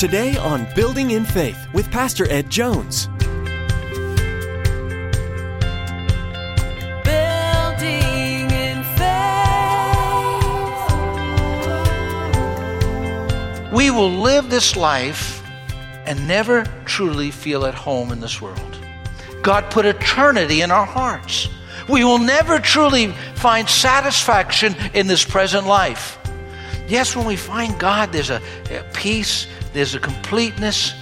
Today on Building in Faith with Pastor Ed Jones. Building in faith. We will live this life and never truly feel at home in this world. God put eternity in our hearts. We will never truly find satisfaction in this present life. Yes, when we find God, there's a, a peace, there's a completeness,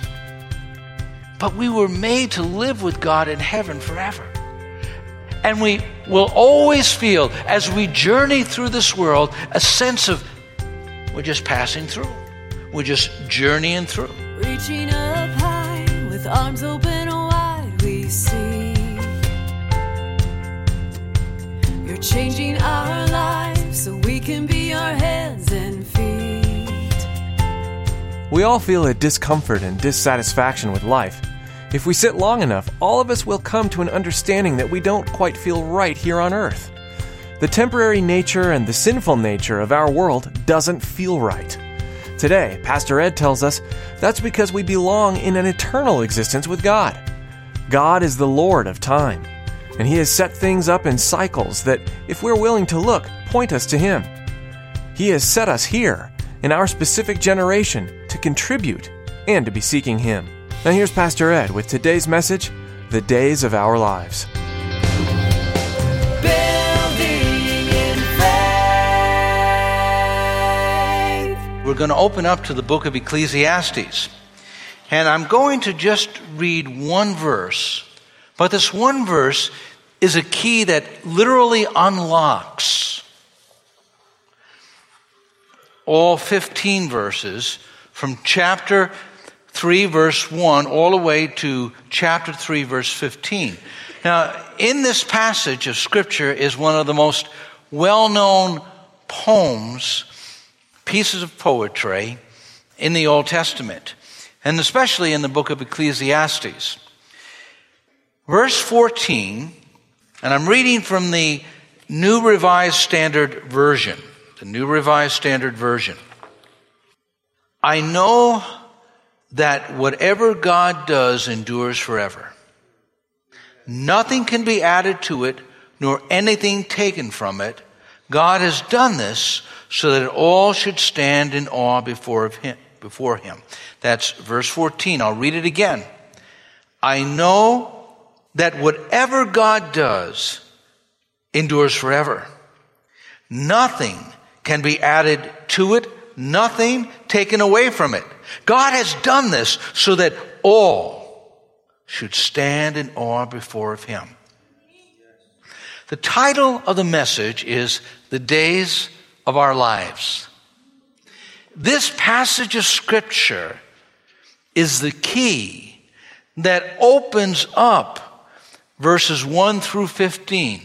but we were made to live with God in heaven forever. And we will always feel, as we journey through this world, a sense of we're just passing through. We're just journeying through. Reaching up high with arms open wide, we see. You're changing our We all feel a discomfort and dissatisfaction with life. If we sit long enough, all of us will come to an understanding that we don't quite feel right here on earth. The temporary nature and the sinful nature of our world doesn't feel right. Today, Pastor Ed tells us that's because we belong in an eternal existence with God. God is the Lord of time, and He has set things up in cycles that, if we're willing to look, point us to Him. He has set us here, in our specific generation, to contribute and to be seeking Him. Now, here's Pastor Ed with today's message The Days of Our Lives. Building in faith. We're going to open up to the book of Ecclesiastes. And I'm going to just read one verse. But this one verse is a key that literally unlocks all 15 verses from chapter 3, verse 1, all the way to chapter 3, verse 15. Now, in this passage of Scripture is one of the most well known poems, pieces of poetry in the Old Testament, and especially in the book of Ecclesiastes. Verse 14, and I'm reading from the New Revised Standard Version, the New Revised Standard Version. I know that whatever God does endures forever. Nothing can be added to it, nor anything taken from it. God has done this so that all should stand in awe before him. Before him. That's verse 14. I'll read it again. I know that whatever God does endures forever. Nothing can be added to it, nothing taken away from it. God has done this so that all should stand in awe before of him. The title of the message is The Days of Our Lives. This passage of scripture is the key that opens up verses 1 through 15.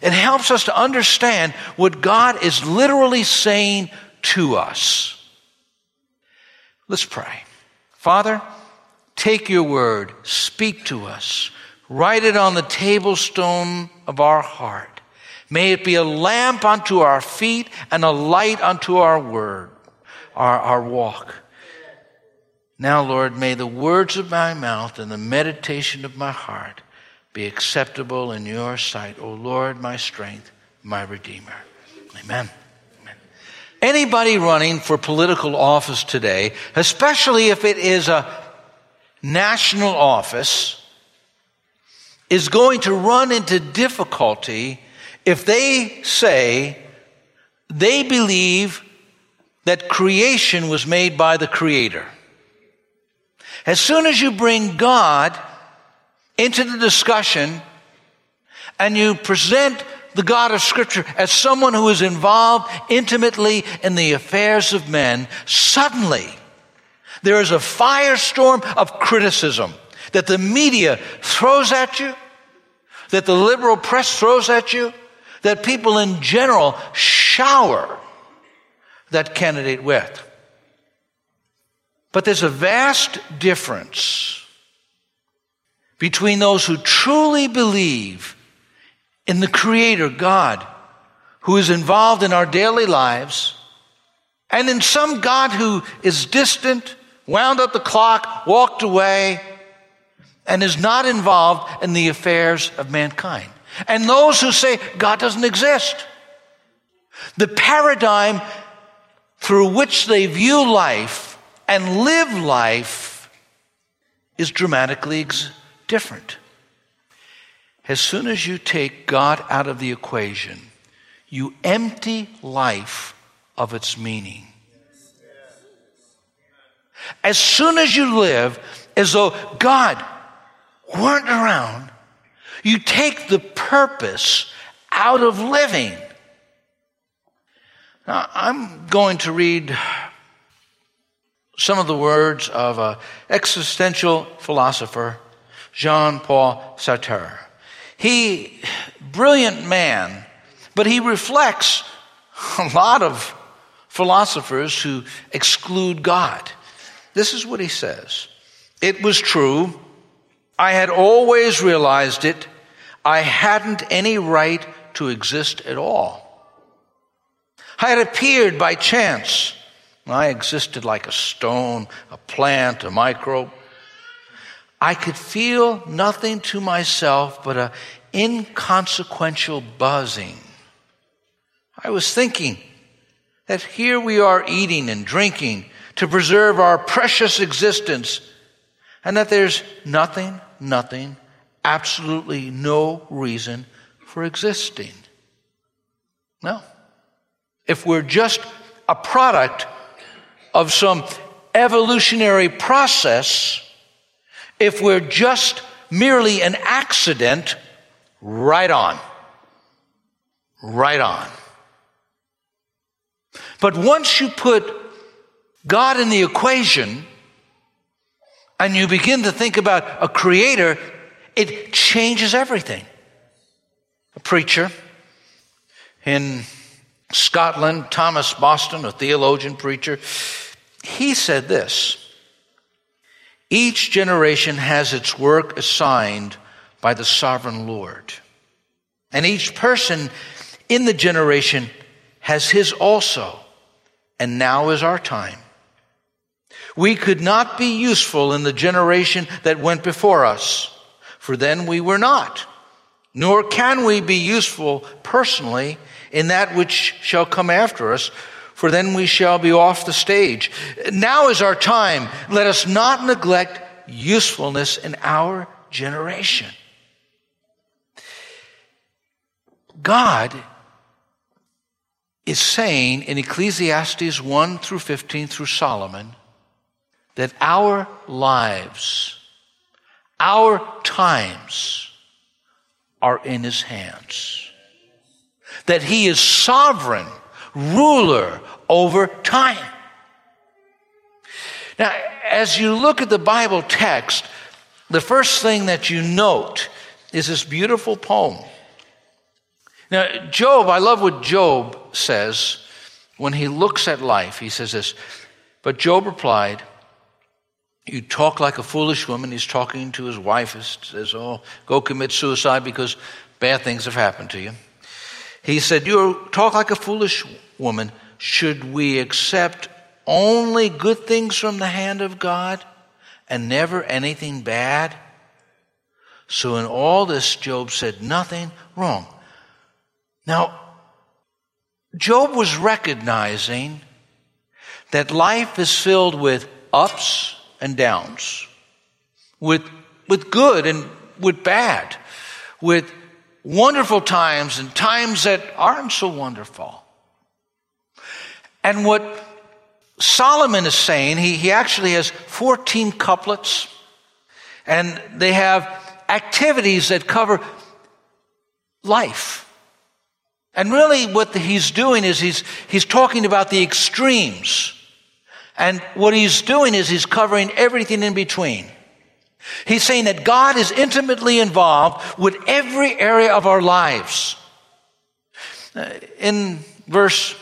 It helps us to understand what God is literally saying to us. Let's pray. Father, take your word, speak to us, write it on the tablestone of our heart. May it be a lamp unto our feet and a light unto our word, our, our walk. Now, Lord, may the words of my mouth and the meditation of my heart be acceptable in your sight, O Lord, my strength, my Redeemer. Amen. Anybody running for political office today, especially if it is a national office, is going to run into difficulty if they say they believe that creation was made by the Creator. As soon as you bring God into the discussion and you present the God of Scripture as someone who is involved intimately in the affairs of men, suddenly there is a firestorm of criticism that the media throws at you, that the liberal press throws at you, that people in general shower that candidate with. But there's a vast difference between those who truly believe in the Creator God, who is involved in our daily lives, and in some God who is distant, wound up the clock, walked away, and is not involved in the affairs of mankind. And those who say God doesn't exist. The paradigm through which they view life and live life is dramatically different. As soon as you take God out of the equation, you empty life of its meaning. As soon as you live as though God weren't around, you take the purpose out of living. Now, I'm going to read some of the words of an existential philosopher, Jean Paul Sartre. He, brilliant man, but he reflects a lot of philosophers who exclude God. This is what he says. It was true. I had always realized it. I hadn't any right to exist at all. I had appeared by chance. I existed like a stone, a plant, a microbe. I could feel nothing to myself but a inconsequential buzzing. I was thinking that here we are eating and drinking to preserve our precious existence and that there's nothing, nothing, absolutely no reason for existing. No. If we're just a product of some evolutionary process, if we're just merely an accident, right on. Right on. But once you put God in the equation and you begin to think about a creator, it changes everything. A preacher in Scotland, Thomas Boston, a theologian preacher, he said this Each generation has its work assigned by the sovereign Lord. And each person in the generation has his also. And now is our time. We could not be useful in the generation that went before us, for then we were not. Nor can we be useful personally in that which shall come after us, for then we shall be off the stage. Now is our time. Let us not neglect usefulness in our generation. God is saying in Ecclesiastes 1 through 15 through Solomon that our lives, our times are in his hands. That he is sovereign, ruler over time. Now, as you look at the Bible text, the first thing that you note is this beautiful poem now, Job, I love what Job says when he looks at life. He says this, but Job replied, You talk like a foolish woman. He's talking to his wife. He says, Oh, go commit suicide because bad things have happened to you. He said, You talk like a foolish woman. Should we accept only good things from the hand of God and never anything bad? So in all this, Job said nothing wrong. Now, Job was recognizing that life is filled with ups and downs, with, with good and with bad, with wonderful times and times that aren't so wonderful. And what Solomon is saying, he, he actually has 14 couplets, and they have activities that cover life. And really what he's doing is he's, he's talking about the extremes. And what he's doing is he's covering everything in between. He's saying that God is intimately involved with every area of our lives. Uh, in verse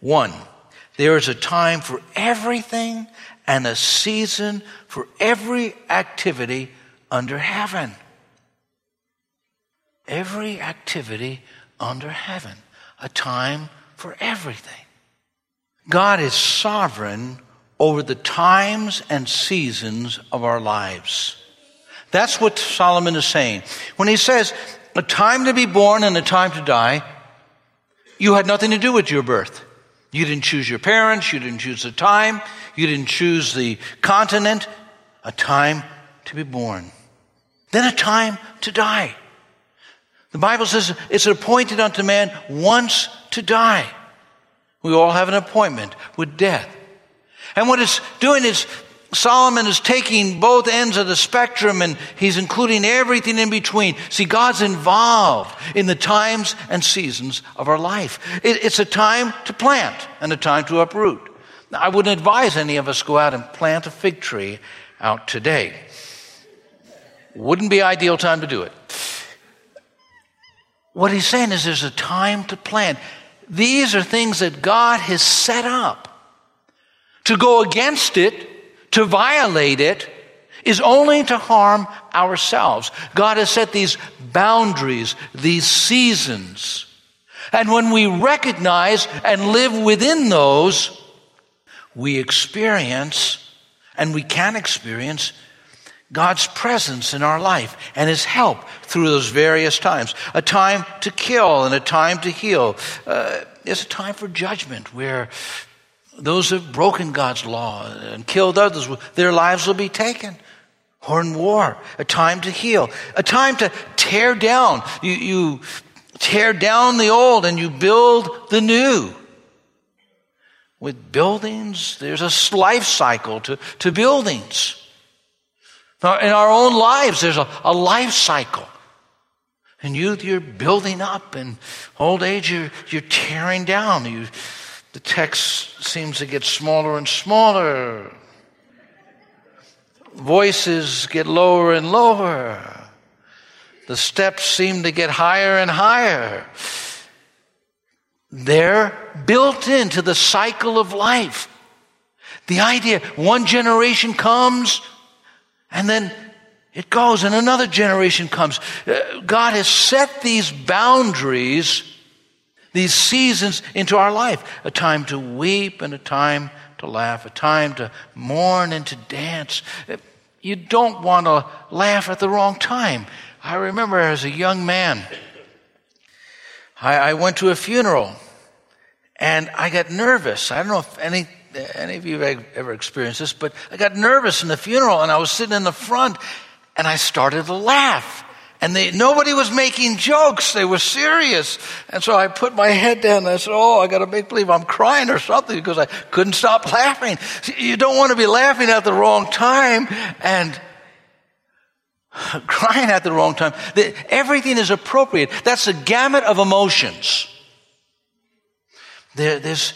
1, there is a time for everything and a season for every activity under heaven. Every activity under heaven, a time for everything. God is sovereign over the times and seasons of our lives. That's what Solomon is saying. When he says, a time to be born and a time to die, you had nothing to do with your birth. You didn't choose your parents, you didn't choose the time, you didn't choose the continent. A time to be born. Then a time to die. The Bible says it's appointed unto man once to die. We all have an appointment with death. And what it's doing is Solomon is taking both ends of the spectrum and he's including everything in between. See, God's involved in the times and seasons of our life. It, it's a time to plant and a time to uproot. Now, I wouldn't advise any of us to go out and plant a fig tree out today. Wouldn't be ideal time to do it. What he's saying is there's a time to plant. These are things that God has set up. To go against it to violate it is only to harm ourselves. God has set these boundaries, these seasons. And when we recognize and live within those, we experience and we can experience God's presence in our life and His help through those various times. A time to kill and a time to heal. Uh, there's a time for judgment where those who have broken God's law and killed others, their lives will be taken. Or in war, a time to heal, a time to tear down. You, you tear down the old and you build the new. With buildings, there's a life cycle to, to buildings. In our own lives, there's a, a life cycle. In youth, you're building up. In old age, you're, you're tearing down. You, the text seems to get smaller and smaller. Voices get lower and lower. The steps seem to get higher and higher. They're built into the cycle of life. The idea one generation comes and then it goes and another generation comes. Uh, God has set these boundaries these seasons into our life a time to weep and a time to laugh, a time to mourn and to dance. You don't want to laugh at the wrong time. I remember as a young man, I, I went to a funeral and I got nervous. I don't know if any, any of you have ever experienced this, but I got nervous in the funeral and I was sitting in the front and I started to laugh. And they, nobody was making jokes. They were serious. And so I put my head down and I said, Oh, I got to make believe I'm crying or something because I couldn't stop laughing. See, you don't want to be laughing at the wrong time and crying at the wrong time. Everything is appropriate. That's a gamut of emotions. There, there's,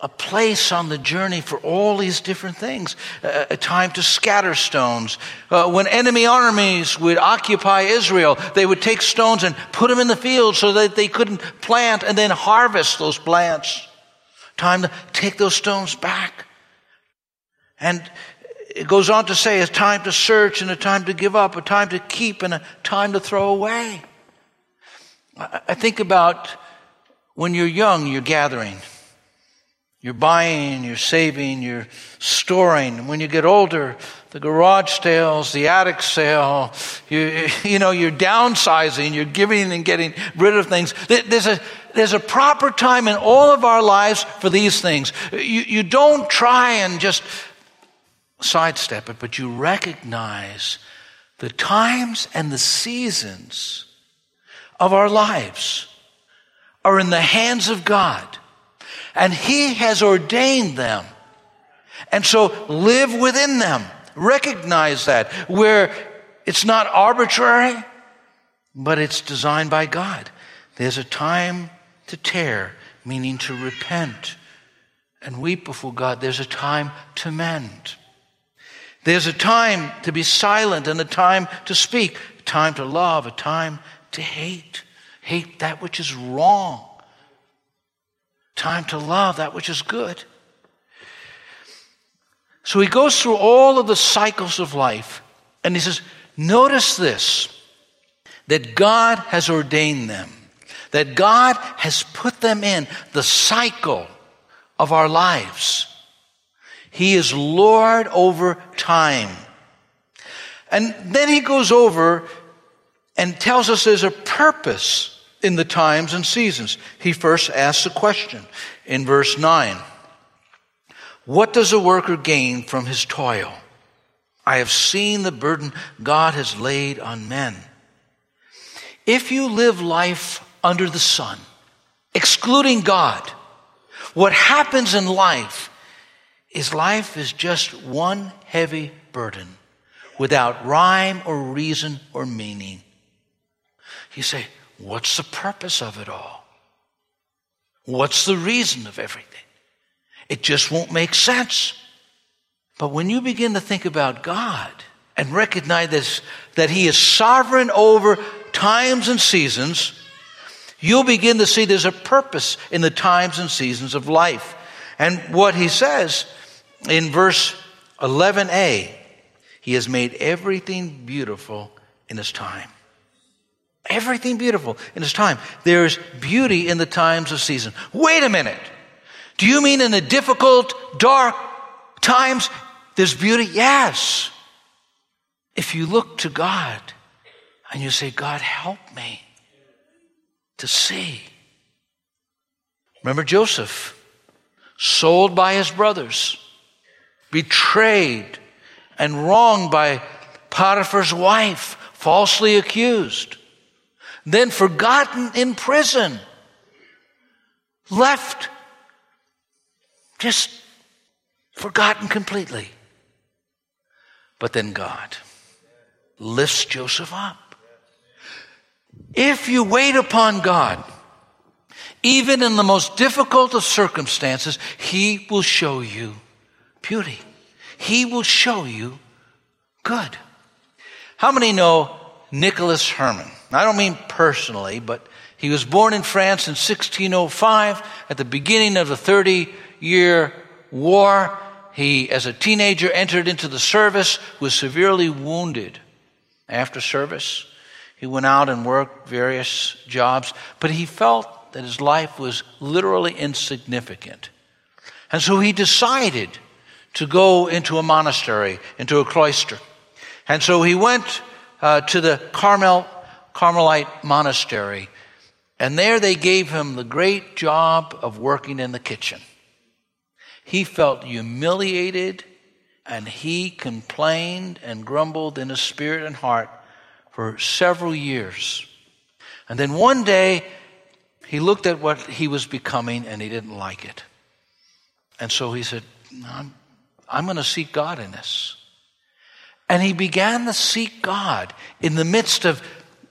a place on the journey for all these different things. A time to scatter stones. Uh, when enemy armies would occupy Israel, they would take stones and put them in the field so that they couldn't plant and then harvest those plants. Time to take those stones back. And it goes on to say a time to search and a time to give up, a time to keep and a time to throw away. I think about when you're young, you're gathering. You're buying, you're saving, you're storing. When you get older, the garage sales, the attic sale, you, you know, you're downsizing, you're giving and getting rid of things. There's a, there's a proper time in all of our lives for these things. You, you don't try and just sidestep it, but you recognize the times and the seasons of our lives are in the hands of God and He has ordained them. And so live within them. Recognize that where it's not arbitrary, but it's designed by God. There's a time to tear, meaning to repent and weep before God. There's a time to mend. There's a time to be silent and a time to speak, a time to love, a time to hate. Hate that which is wrong time to love that which is good. So he goes through all of the cycles of life and he says, Notice this that God has ordained them, that God has put them in the cycle of our lives. He is Lord over time. And then he goes over and tells us there's a purpose in the times and seasons. He first asks a question in verse 9 What does a worker gain from his toil? I have seen the burden God has laid on men. If you live life under the sun, excluding God, what happens in life is life is just one heavy burden without rhyme or reason or meaning. You say, what's the purpose of it all? What's the reason of everything? It just won't make sense. But when you begin to think about God and recognize this, that He is sovereign over times and seasons, you'll begin to see there's a purpose in the times and seasons of life. And what He says in verse 11a, He has made everything beautiful in His time. Everything beautiful in its time. There's beauty in the times of season. Wait a minute. Do you mean in the difficult, dark times, there's beauty? Yes. If you look to God and you say, God, help me to see. Remember Joseph, sold by his brothers, betrayed and wronged by Potiphar's wife, falsely accused, then forgotten in prison, left just forgotten completely. But then God lifts Joseph up. If you wait upon God, even in the most difficult of circumstances, He will show you beauty. He will show you good. How many know Nicholas Herman? I don't mean personally, but he was born in France in 1605 at the beginning of the 30 year war. He, as a teenager, entered into the service, was severely wounded. After service, he went out and worked various jobs, but he felt that his life was literally insignificant. And so he decided to go into a monastery, into a cloister. And so he went uh, to the Carmel, Carmelite monastery, and there they gave him the great job of working in the kitchen. He felt humiliated and he complained and grumbled in his spirit and heart for several years. And then one day, he looked at what he was becoming and he didn't like it. And so he said, I'm, I'm going to seek God in this. And he began to seek God in the midst of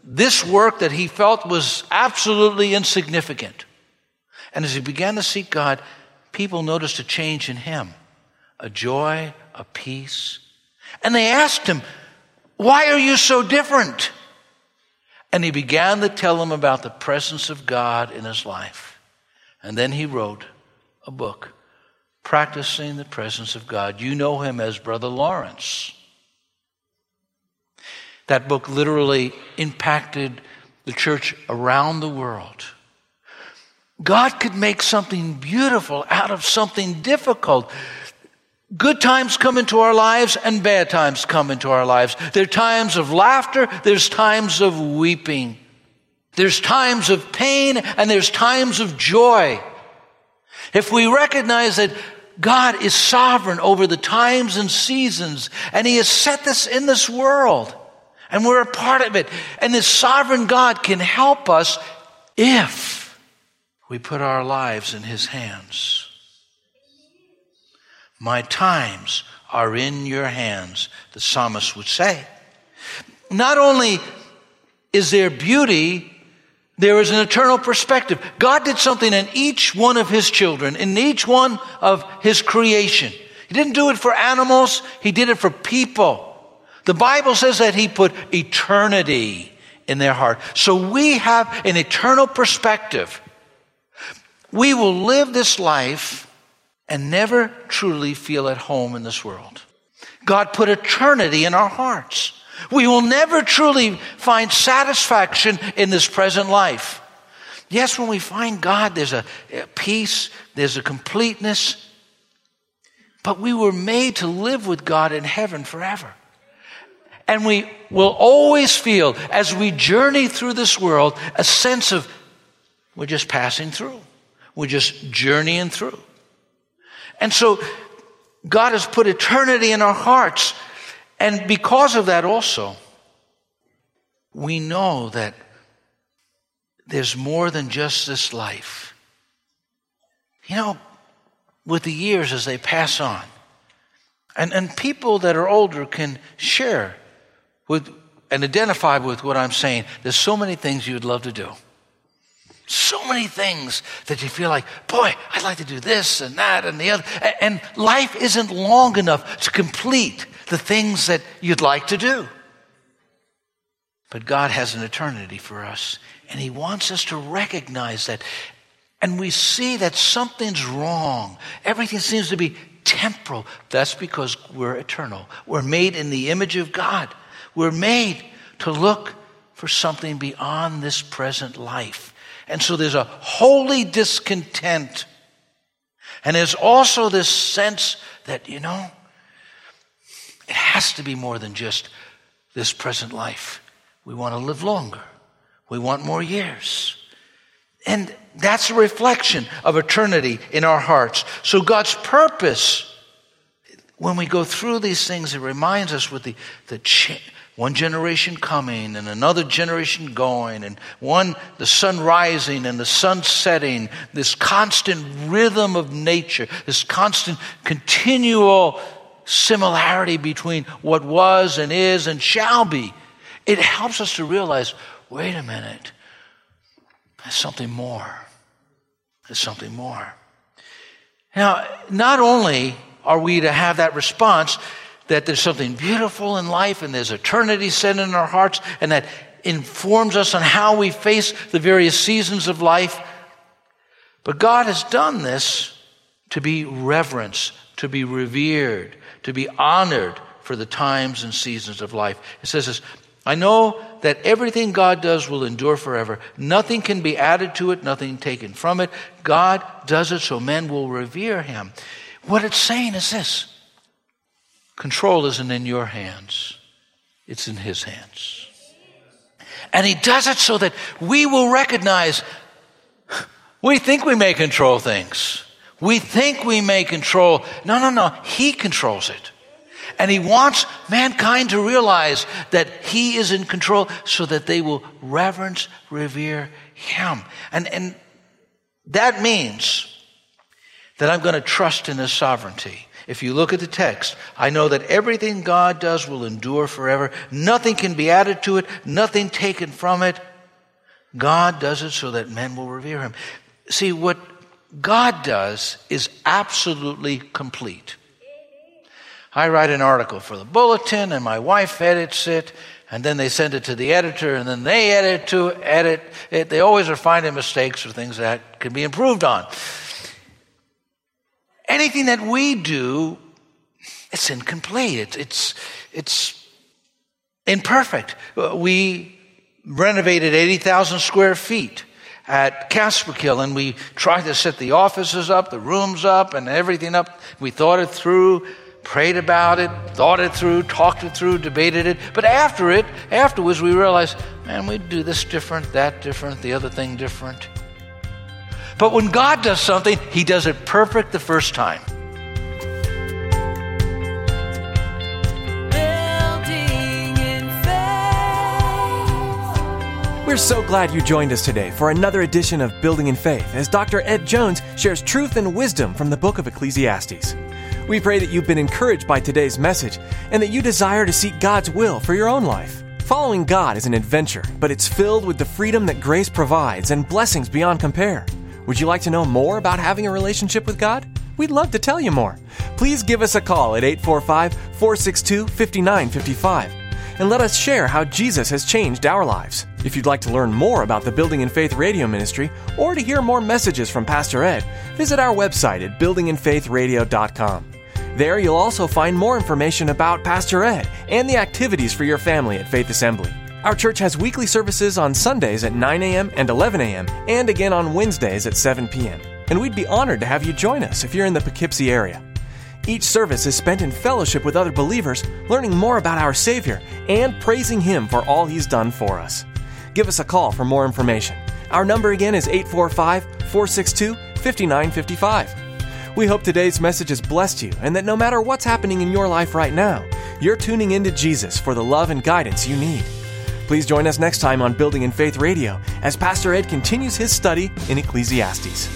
this work that he felt was absolutely insignificant. And as he began to seek God, people noticed a change in him a joy, a peace. And they asked him, Why are you so different? And he began to tell them about the presence of God in his life. And then he wrote a book, Practicing the Presence of God. You know him as Brother Lawrence. That book literally impacted the church around the world. God could make something beautiful out of something difficult. Good times come into our lives and bad times come into our lives. There are times of laughter, there's times of weeping. There's times of pain and there's times of joy. If we recognize that God is sovereign over the times and seasons and He has set this in this world and we're a part of it and this sovereign God can help us if we put our lives in His hands. My times are in your hands, the psalmist would say. Not only is there beauty, there is an eternal perspective. God did something in each one of His children, in each one of His creation. He didn't do it for animals, He did it for people. The Bible says that He put eternity in their heart. So we have an eternal perspective we will live this life and never truly feel at home in this world. God put eternity in our hearts. We will never truly find satisfaction in this present life. Yes, when we find God, there's a, peace, there's a completeness. but we were made to live with God in heaven forever. And we will always feel, as we journey through this world, a sense of we're just passing through. We're just journeying through. And so God has put eternity in our hearts. And because of that also, we know that there's more than just this life. You know, with the years as they pass on, and, and people that are older can share with and identify with what I'm saying. There's so many things you'd love to do. So many things that you feel like, boy, I'd like to do this and that and the other. And life isn't long enough to complete the things that you'd like to do. But God has an eternity for us, and He wants us to recognize that. And we see that something's wrong. Everything seems to be temporal. That's because we're eternal. We're made in the image of God. We're made to look for something beyond this present life. And so there's a holy discontent. And there's also this sense that, you know, it has to be more than just this present life. We want to live longer. We want more years. And that's a reflection of eternity in our hearts. So God's purpose, when we go through these things, it reminds us with the, the one generation coming and another generation going, and one, the sun rising and the sun setting, this constant rhythm of nature, this constant continual similarity between what was and is and shall be. It helps us to realize wait a minute, there's something more. There's something more. Now, not only are we to have that response, that there's something beautiful in life and there's eternity set in our hearts and that informs us on how we face the various seasons of life. But God has done this to be reverenced, to be revered, to be honored for the times and seasons of life. It says this I know that everything God does will endure forever. Nothing can be added to it, nothing taken from it. God does it so men will revere him. What it's saying is this Control isn't in your hands, it's in His hands. And He does it so that we will recognize we think we may control things. We think we may control. No, no, no. He controls it. And He wants mankind to realize that He is in control so that they will reverence, revere Him. And, and that means that I'm going to trust in His sovereignty. If you look at the text, I know that everything God does will endure forever. Nothing can be added to it, nothing taken from it. God does it so that men will revere him. See, what God does is absolutely complete. I write an article for the bulletin and my wife edits it and then they send it to the editor and then they edit to edit it. They always are finding mistakes or things that can be improved on anything that we do, it's incomplete. It's, it's, it's imperfect. Uh, we renovated 80,000 square feet at Casperkill and we tried to set the offices up, the rooms up, and everything up. We thought it through, prayed about it, thought it through, talked it through, debated it. But after it, afterwards, we realized, man, we'd do this different, that different, the other thing different. But when God does something, He does it perfect the first time. We're so glad you joined us today for another edition of Building in Faith as Dr. Ed Jones shares truth and wisdom from the book of Ecclesiastes. We pray that you've been encouraged by today's message and that you desire to seek God's will for your own life. Following God is an adventure, but it's filled with the freedom that grace provides and blessings beyond compare. Would you like to know more about having a relationship with God? We'd love to tell you more. Please give us a call at 845 462 5955 and let us share how Jesus has changed our lives. If you'd like to learn more about the Building in Faith radio ministry or to hear more messages from Pastor Ed, visit our website at buildinginfaithradio.com. There you'll also find more information about Pastor Ed and the activities for your family at Faith Assembly. Our church has weekly services on Sundays at 9 a.m. and 11 a.m., and again on Wednesdays at 7 p.m. And we'd be honored to have you join us if you're in the Poughkeepsie area. Each service is spent in fellowship with other believers, learning more about our Savior and praising Him for all He's done for us. Give us a call for more information. Our number again is 845 462 5955. We hope today's message has blessed you and that no matter what's happening in your life right now, you're tuning into Jesus for the love and guidance you need. Please join us next time on Building in Faith Radio as Pastor Ed continues his study in Ecclesiastes.